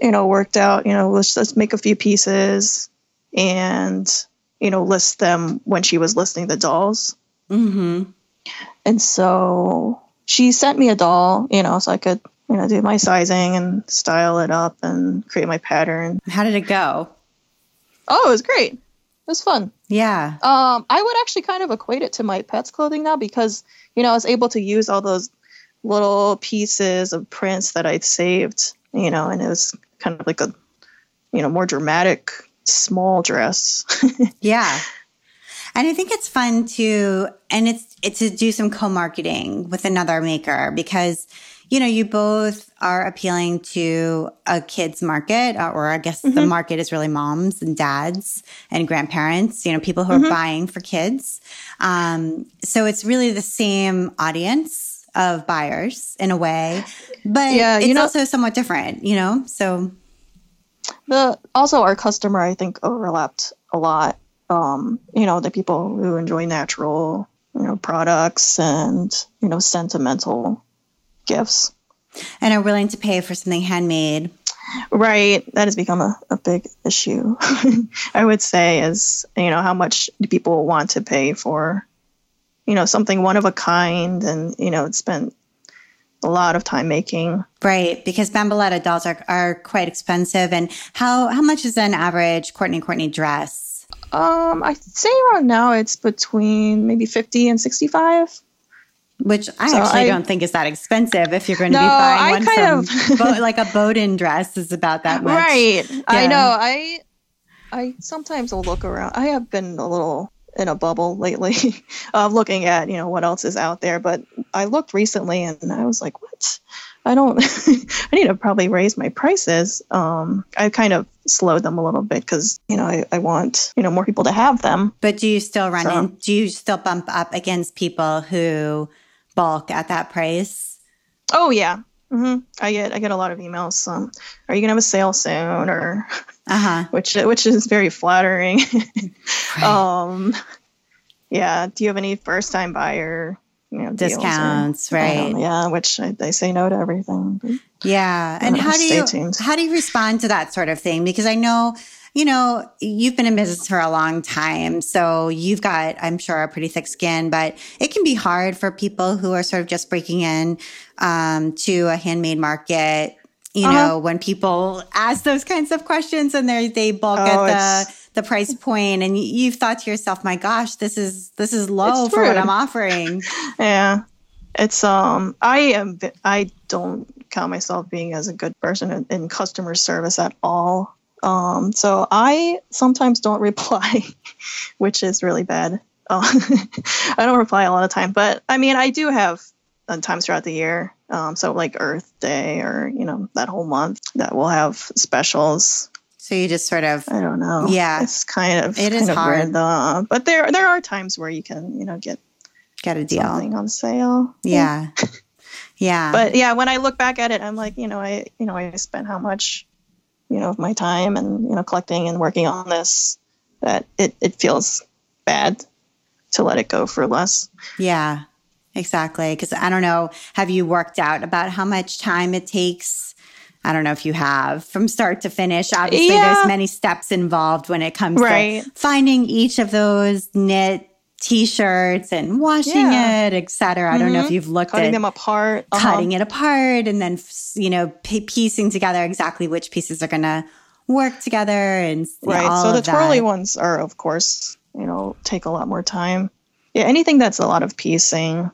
you know, worked out, you know, let's let's make a few pieces and, you know, list them when she was listing the dolls. Mm-hmm. And so she sent me a doll, you know, so I could, you know, do my sizing and style it up and create my pattern. How did it go? Oh, it was great It was fun. Yeah. Um, I would actually kind of equate it to my pet's clothing now because you know I was able to use all those little pieces of prints that I'd saved, you know, and it was kind of like a you know more dramatic small dress. yeah. And I think it's fun to and it's it's to do some co-marketing with another maker because you know, you both are appealing to a kids market, uh, or I guess mm-hmm. the market is really moms and dads and grandparents, you know, people who mm-hmm. are buying for kids. Um, so it's really the same audience of buyers in a way, but yeah, it's know, also somewhat different, you know, so. The also our customer, I think, overlapped a lot. Um, you know, the people who enjoy natural, you know, products and you know, sentimental gifts. And are willing to pay for something handmade. Right. That has become a, a big issue, I would say, is, you know, how much do people want to pay for, you know, something one of a kind and, you know, spent a lot of time making. Right, because Bamboletta dolls are, are quite expensive. And how how much is an average Courtney Courtney dress? Um, I'd say around now it's between maybe fifty and sixty five. Which I so actually I, don't think is that expensive if you're going to no, be buying one from of, Bo- like a Boden dress is about that much. Right. Yeah. I know. I I sometimes will look around. I have been a little in a bubble lately of looking at, you know, what else is out there, but I looked recently and I was like, what? I don't I need to probably raise my prices. Um I kind of slowed them a little bit because you know I, I want you know more people to have them but do you still run so. in do you still bump up against people who bulk at that price? Oh yeah, mm-hmm. I get I get a lot of emails. Um, are you gonna have a sale soon? Or uh-huh. which which is very flattering. right. Um, yeah. Do you have any first time buyer? You know, discounts, or, right? yeah, which I, they say no to everything. Yeah, and how do you tuned. how do you respond to that sort of thing? Because I know you know, you've been in business for a long time. So you've got, I'm sure, a pretty thick skin, but it can be hard for people who are sort of just breaking in um, to a handmade market. You uh-huh. know, when people ask those kinds of questions and they they bulk oh, at the the price point, and you've thought to yourself, "My gosh, this is this is low for what I'm offering." yeah, it's um, I am I don't count myself being as a good person in, in customer service at all. Um, so I sometimes don't reply, which is really bad. Uh, I don't reply a lot of time, but I mean, I do have uh, times throughout the year. Um, so like Earth Day or you know that whole month that we'll have specials. So you just sort of I don't know. Yeah, it's kind of it is hard, weird, uh, but there there are times where you can you know get get a deal something on sale. Yeah. yeah. But yeah, when I look back at it, I'm like, you know, I you know I spent how much you know, of my time and, you know, collecting and working on this that it, it feels bad to let it go for less. Yeah. exactly. Because I don't know, have you worked out about how much time it takes? I don't know if you have from start to finish. Obviously, Yeah. there's many steps involved when it comes Right. to finding each of those knit t-shirts and washing Yeah. it, et cetera. I don't know if Mhm. you've looked Cutting at them apart. uh-huh. cutting it apart and then you know p- piecing together exactly which pieces are going to work together and Right. all so the twirly that. ones are, of course, you know, take a lot more time. Yeah, anything that's a lot of piecing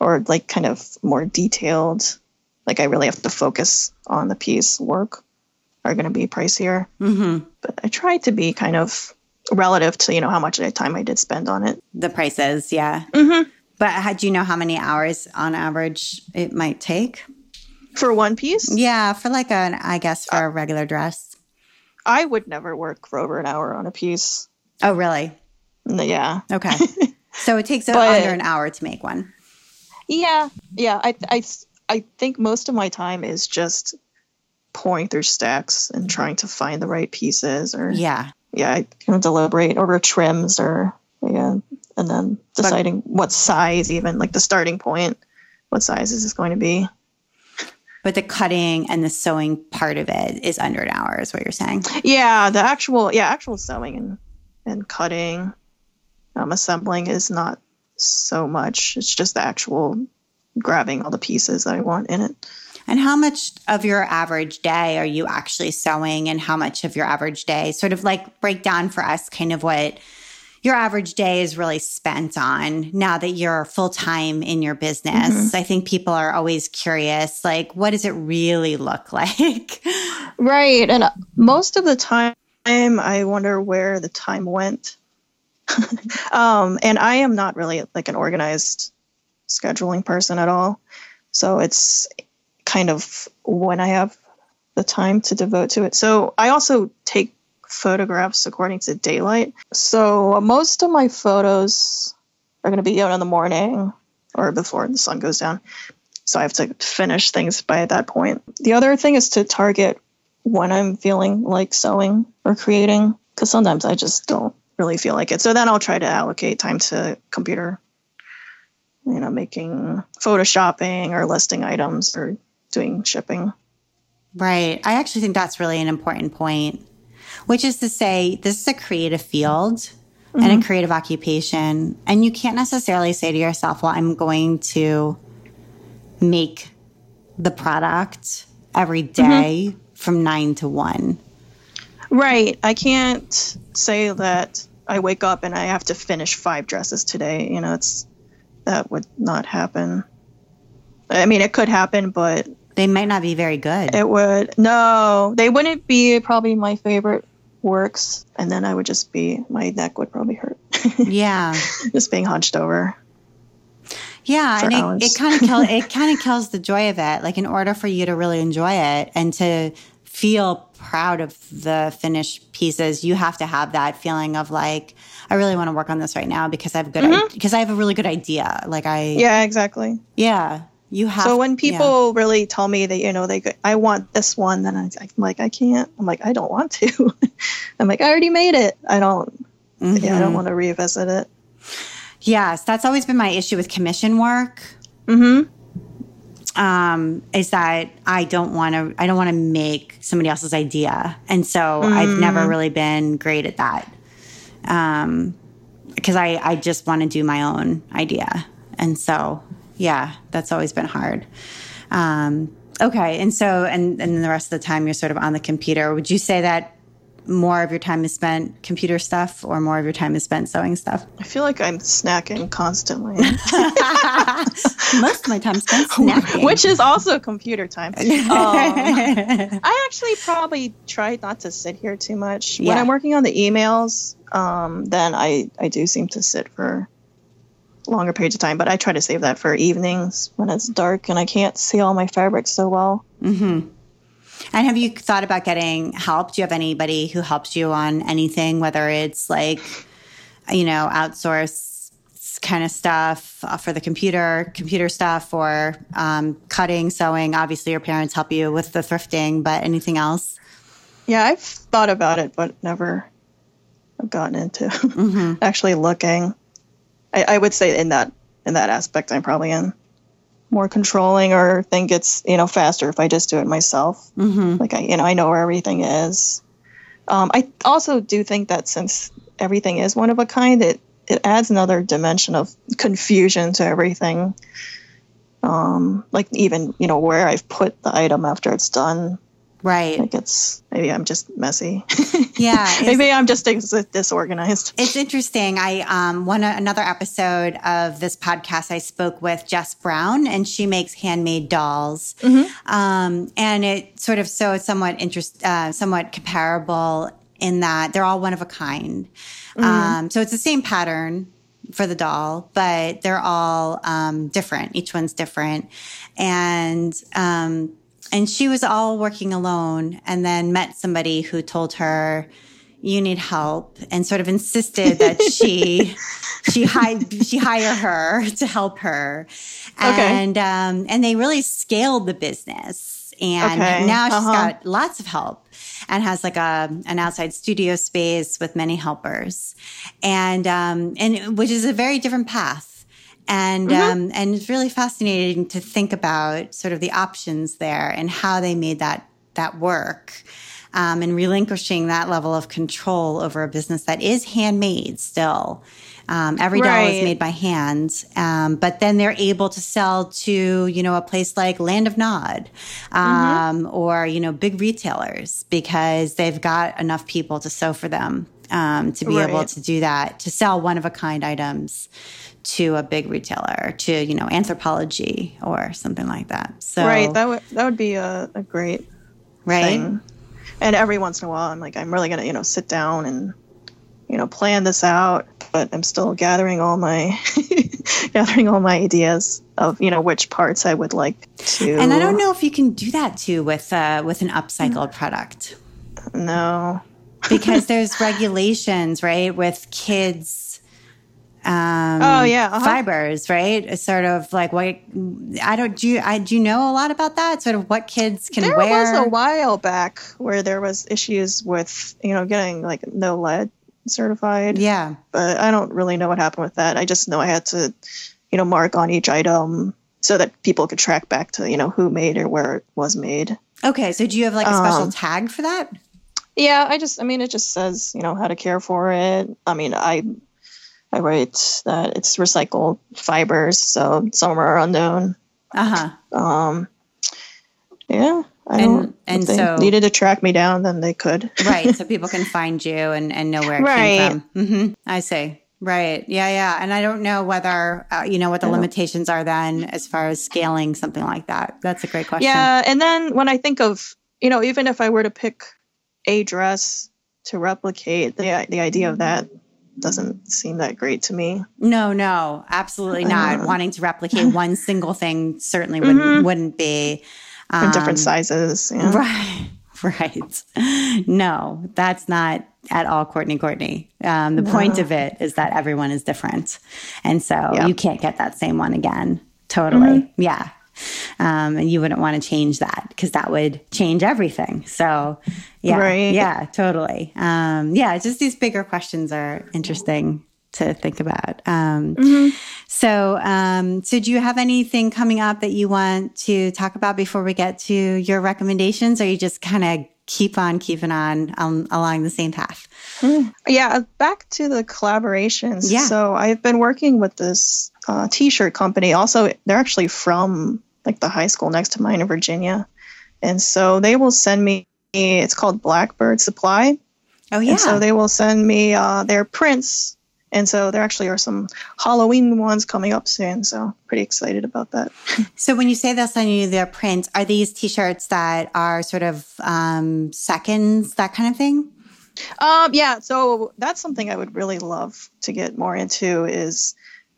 or like kind of more detailed, like I really have to focus on the piece work, are going to be pricier. Mhm. But I try to be kind of relative to you know how much time I did spend on it. the prices yeah. Mm-hmm. but how, do you know how many hours on average it might take? For one piece, yeah for like an i guess for a regular dress. I would never work for over an hour on a piece. oh really? Yeah, okay. So it takes But- under an hour to make one. Yeah, yeah. I, I, I think most of my time is just pouring through stacks and trying to find the right pieces, or yeah yeah, I kind of deliberate over trims, or yeah, and then deciding what size, even like the starting point, what size is this going to be? but the cutting and the sewing part of it is under an hour is what you're saying Yeah, the actual yeah actual sewing and and cutting, um, assembling is not so much. It's just the actual grabbing all the pieces that I want in it. And how much of your average day are you actually sewing, and how much of your average day, sort of like break down for us kind of what your average day is really spent on now that you're full time in your business? I think people are always curious, like, what does it really look like? Right, and uh, most of the time, I wonder where the time went. um, and I am not really like an organized scheduling person at all, so it's kind of when I have the time to devote to it. So I also take photographs according to daylight. So most of my photos are going to be out in the morning or before the sun goes down. So I have to finish things by that point. The other thing is to target when I'm feeling like sewing or creating, because sometimes I just don't really feel like it. So then I'll try to allocate time to computer, you know, making photoshopping or listing items or doing shipping. Right. I actually think that's really an important point, which is to say, this is a creative field and a mm-hmm. creative occupation. And you can't necessarily say to yourself, well, I'm going to make the product every mm-hmm. day from nine to one. Right. I can't say that I wake up and I have to finish five dresses today. You know, it's that would not happen. I mean, it could happen, but They might not be very good. It would no, they wouldn't be probably my favorite works, and then I would just be my neck would probably hurt, yeah. just being hunched over. Yeah, and it, hours. it kind of kills it kind of kills the joy of it. Like in order for you to really enjoy it and to feel proud of the finished pieces, you have to have that feeling of like I really want to work on this right now because I have good mm-hmm. because I have a really good idea. Like I yeah, exactly. Yeah. You have So when yeah. people really tell me that you know they go- I want this one, then I, I'm like I can't. I'm like I don't want to. I'm like I already made it. I don't. Yeah, I Mm-hmm. don't want to revisit it. Yes, that's always been my issue with commission work. Mm-hmm. um, is that I don't want to I don't want to make somebody else's idea, and so I've never really been great at that. Um, because I I just want to do my own idea, and so yeah, that's always been hard. Um, okay, and so and and then the rest of the time you're sort of on the computer. Would you say that more of your time is spent computer stuff, or more of your time is spent sewing stuff? I feel like I'm snacking constantly, Most of my time spent snacking. which is also computer time. Um, I actually probably try not to sit here too much. When I'm working on the emails, um, then I, I do seem to sit for longer periods of time, but I try to save that for evenings when it's dark and I can't see all my fabrics so well. Mm-hmm. And have you thought about getting help? Do you have anybody who helps you on anything, whether it's like, you know, outsource kind of stuff uh, for the computer, computer stuff, or um, cutting, sewing? Obviously, your parents help you with the thrifting, but anything else? Yeah, I've thought about it, but never have gotten into Mm-hmm. actually looking. I, I would say in that in that aspect, I'm probably am more controlling or think it's you know faster if I just do it myself. Mm-hmm. Like I you know I know where everything is. Um, I also do think that since everything is one of a kind, it it adds another dimension of confusion to everything. Um, like even you know where I've put the item after it's done. Right. Like it's maybe I'm just messy. Yeah. maybe I'm just dis- disorganized. It's interesting. I um one another episode of this podcast. I spoke with Jess Brown, and she makes handmade dolls. Um, and it sort of so it's somewhat interest, uh, somewhat comparable in that they're all one of a kind. Um, so it's the same pattern for the doll, but they're all um, different. Each one's different, and um, and she was all working alone, and then met somebody who told her you need help and sort of insisted that she she hire she hire her to help her Okay. and um and they really scaled the business and Okay. now she's Uh-huh. got lots of help and has like a an outside studio space with many helpers and um and which is a very different path and um and it's really fascinating to think about sort of the options there and how they made that that work um, and relinquishing that level of control over a business that is handmade still. Um, every doll is made by hand, um, but then they're able to sell to you know a place like Land of Nod um, or you know big retailers because they've got enough people to sew for them um, to be able to do that to sell one of a kind items to a big retailer to you know Anthropologie or something like that. So Right. That would that would be a, a great right. thing. And every once in a while, I'm like, I'm really gonna, you know, sit down and, you know, plan this out. But I'm still gathering all my, gathering all my ideas of, you know, which parts I would like to. And I don't know if you can do that too with uh, with an upcycled product No. because there's regulations, right, with kids. Um, Oh, yeah, uh-huh. fibers, right? It's sort of like what I don't do. You, I do you know a lot about that. Sort of what kids can wear? There wear. was a while back where there was issues with, you know, getting like no lead certified. yeah, But I don't really know what happened with that. I just know I had to, you know, mark on each item so that people could track back to, you know, who made it, where it was made. okay. So do you have like a special Um, tag for that? Yeah, I just I mean it just says, you know, how to care for it. I mean, I I write that it's recycled fibers, so some are unknown. Uh huh. Um yeah. I And- and if they so- needed to track me down then they could. right so people can find you and, and know where it Right. came from hmm i see right yeah yeah and i don't know whether uh, you know what the limitations are then as far as scaling something like that that's a great question Yeah, and then when I think of, you know, even if I were to pick a dress to replicate, the the idea of that doesn't seem that great to me. no no absolutely not Uh. wanting to replicate one single thing certainly wouldn't wouldn't be In different um, sizes. Yeah. Right. Right. No, that's not at all Courtney Courtney. Um, the point of it is that everyone is different. And so Yeah. you can't get that same one again. Totally. Yeah. Um, and you wouldn't want to change that because that would change everything. So, yeah. Right. Yeah, totally. Um, yeah, just these bigger questions are interesting to think about. Um, So, um, so do you have anything coming up that you want to talk about before we get to your recommendations, or you just kind of keep on keeping on um, along the same path? Yeah, back to the collaborations. Yeah. So I've been working with this uh, t-shirt company. Also, they're actually from like the high school next to mine in Virginia, and so they will send me. It's called Blackbird Supply, Oh yeah. and so they will send me uh, their prints. And so there actually are some Halloween ones coming up soon. So pretty excited about that. So when you say they'll send you their prints, are these T-shirts that are sort of um, seconds, that kind of thing? Um, yeah, so that's something I would really love to get more into is,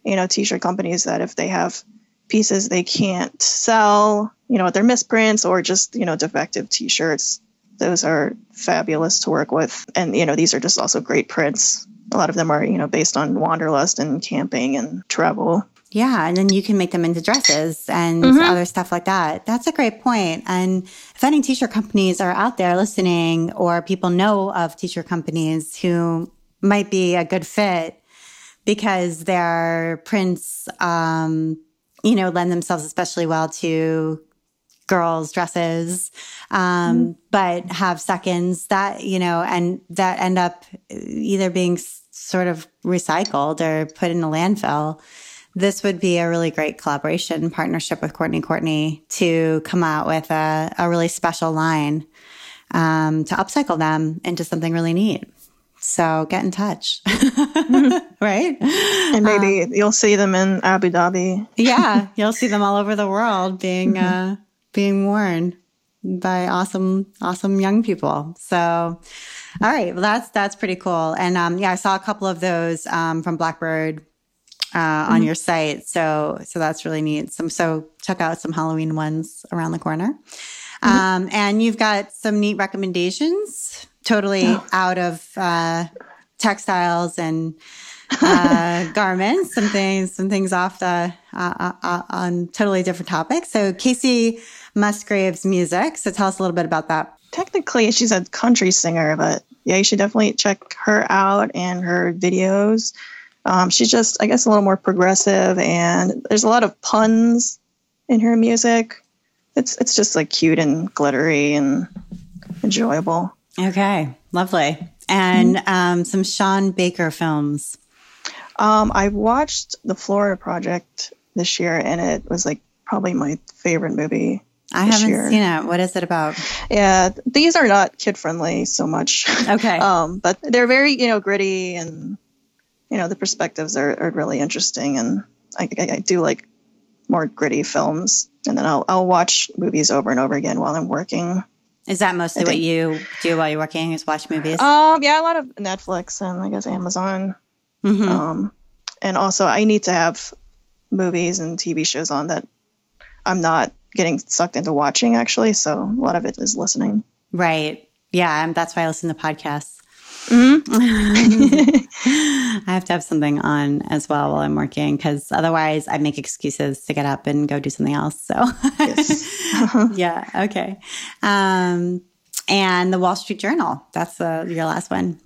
you know, t-shirt companies that if they have pieces they can't sell, you know, they're misprints or just, you know, defective t-shirts. Those are fabulous to work with. And, you know, these are just also great prints. A lot of them are, you know, based on wanderlust and camping and travel. Yeah, and then you can make them into dresses and Mm-hmm. other stuff like that. That's a great point. And if any t-shirt companies are out there listening, or people know of t-shirt companies who might be a good fit, because their prints, um, you know, lend themselves especially well to girls' dresses, um, mm-hmm. but have seconds that, you know, and that end up either being sort of recycled or put in a landfill. This would be a really great collaboration partnership with Courtney Courtney to come out with a, a really special line um, to upcycle them into something really neat. So get in touch, right? And maybe um, you'll see them in Abu Dhabi. yeah, you'll see them all over the world being mm-hmm. uh, being worn by awesome, awesome young people. So, all right, well that's that's pretty cool. And um, yeah, I saw a couple of those um, from Blackbird uh, mm-hmm. on your site. So so that's really neat. Some so check out some Halloween ones around the corner. Mm-hmm. Um, and you've got some neat recommendations totally oh. out of uh, textiles and uh, garments, some things, some things off the uh, uh, uh, on totally different topics. So Kacey Musgraves music. So tell us a little bit about that. Technically, she's a country singer, but yeah, you should definitely check her out and her videos. Um, she's just, I guess, a little more progressive, and there's a lot of puns in her music. It's it's just like cute and glittery and enjoyable. Okay, lovely. And mm-hmm. um, some Sean Baker films. Um, I watched The Florida Project this year, and it was like probably my favorite movie. I haven't year. seen it. What is it about? Yeah, these are not kid friendly so much. Okay. um, but they're very you know gritty, and you know the perspectives are, are really interesting, and I, I, I do like more gritty films. And then I'll I'll watch movies over and over again while I'm working. Is that mostly what you do while you're working? Is watch movies? Um, yeah, a lot of Netflix and I guess Amazon. Mm-hmm. Um, and also I need to have movies and TV shows on that I'm not getting sucked into watching actually. So a lot of it is listening. Right. Yeah, that's why I listen to podcasts. Mm-hmm. I have to have something on as well while I'm working because otherwise I make excuses to get up and go do something else. So, uh-huh. yeah, okay. Um, and the Wall Street Journal. That's uh, your last one.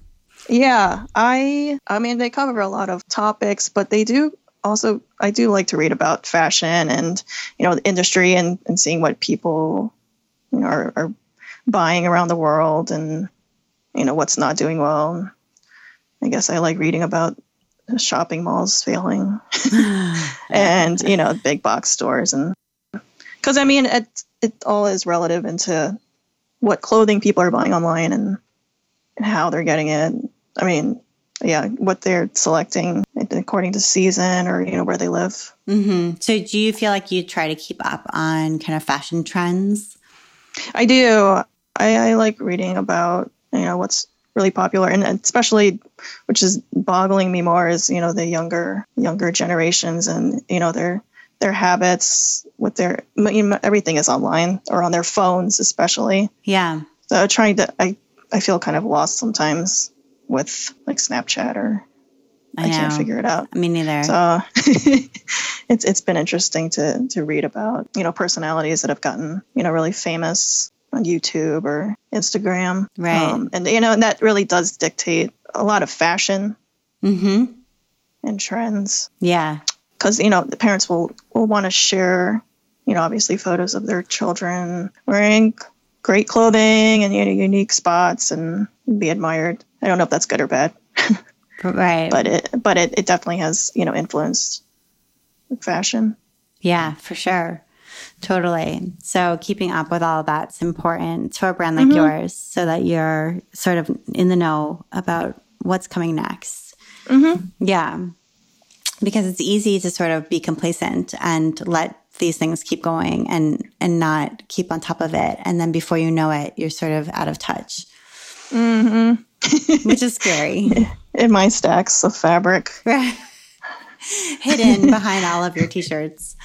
Yeah, I. I mean, they cover a lot of topics, but they do also. I do like to read about fashion and you know the industry and and seeing what people you know are, are buying around the world and you know what's not doing well. I guess I like reading about shopping malls failing and you know big box stores and because I mean it it all is relative into what clothing people are buying online and, and how they're getting it. I mean, yeah, what they're selecting according to season or you know where they live. Mm-hmm. So, do you feel like you try to keep up on kind of fashion trends? I do. I, I like reading about you know what's really popular. And especially which is boggling me more is you know the younger younger generations and you know their their habits with their you know, everything is online or on their phones especially. Yeah. So trying to i i feel kind of lost sometimes with like snapchat or i, I can't figure it out. Me neither. So it's it's been interesting to to read about you know personalities that have gotten you know really famous on YouTube or Instagram. Right. Um, and, you know, and that really does dictate a lot of fashion mm-hmm. and trends. Yeah. Because, you know, the parents will, will want to share, you know, obviously photos of their children wearing great clothing and, you know, unique spots and be admired. I don't know if that's good or bad. right. But it, but it, it definitely has, you know, influenced fashion. Yeah, for sure. Totally. So keeping up with all that's important to a brand like mm-hmm. yours so that you're sort of in the know about what's coming next. Mm-hmm. Yeah. Because it's easy to sort of be complacent and let these things keep going and and not keep on top of it. And then before you know it, you're sort of out of touch. Mm-hmm. Which is scary. In my stacks of fabric. Hidden behind all of your t-shirts.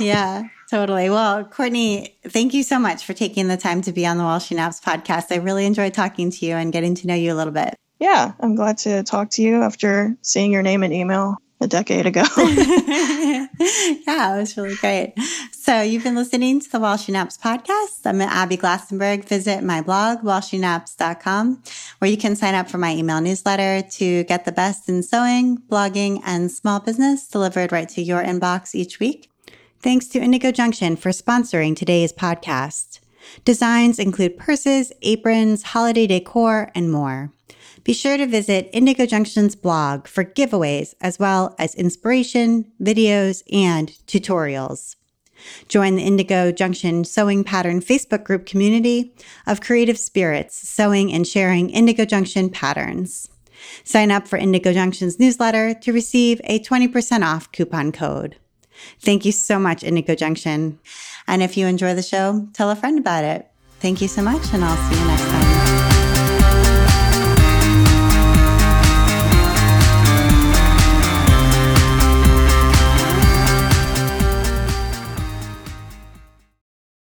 Yeah. Totally. Well, Courtney, thank you so much for taking the time to be on the While She Naps podcast. I really enjoyed talking to you and getting to know you a little bit. Yeah, I'm glad to talk to you after seeing your name and email. a decade ago. yeah, it was really great. So you've been listening to the While She Naps podcast. I'm Abby Glassenberg. Visit my blog, whileshenaps.com, where you can sign up for my email newsletter to get the best in sewing, blogging, and small business delivered right to your inbox each week. Thanks to Indygo Junction for sponsoring today's podcast. Designs include purses, aprons, holiday decor, and more. Be sure to visit Indygo Junction's blog for giveaways as well as inspiration, videos, and tutorials. Join the Indygo Junction Sewing Pattern Facebook group community of creative spirits sewing and sharing Indygo Junction patterns. Sign up for Indygo Junction's newsletter to receive a 20% off coupon code. Thank you so much, Indygo Junction. And if you enjoy the show, tell a friend about it. Thank you so much, and I'll see you next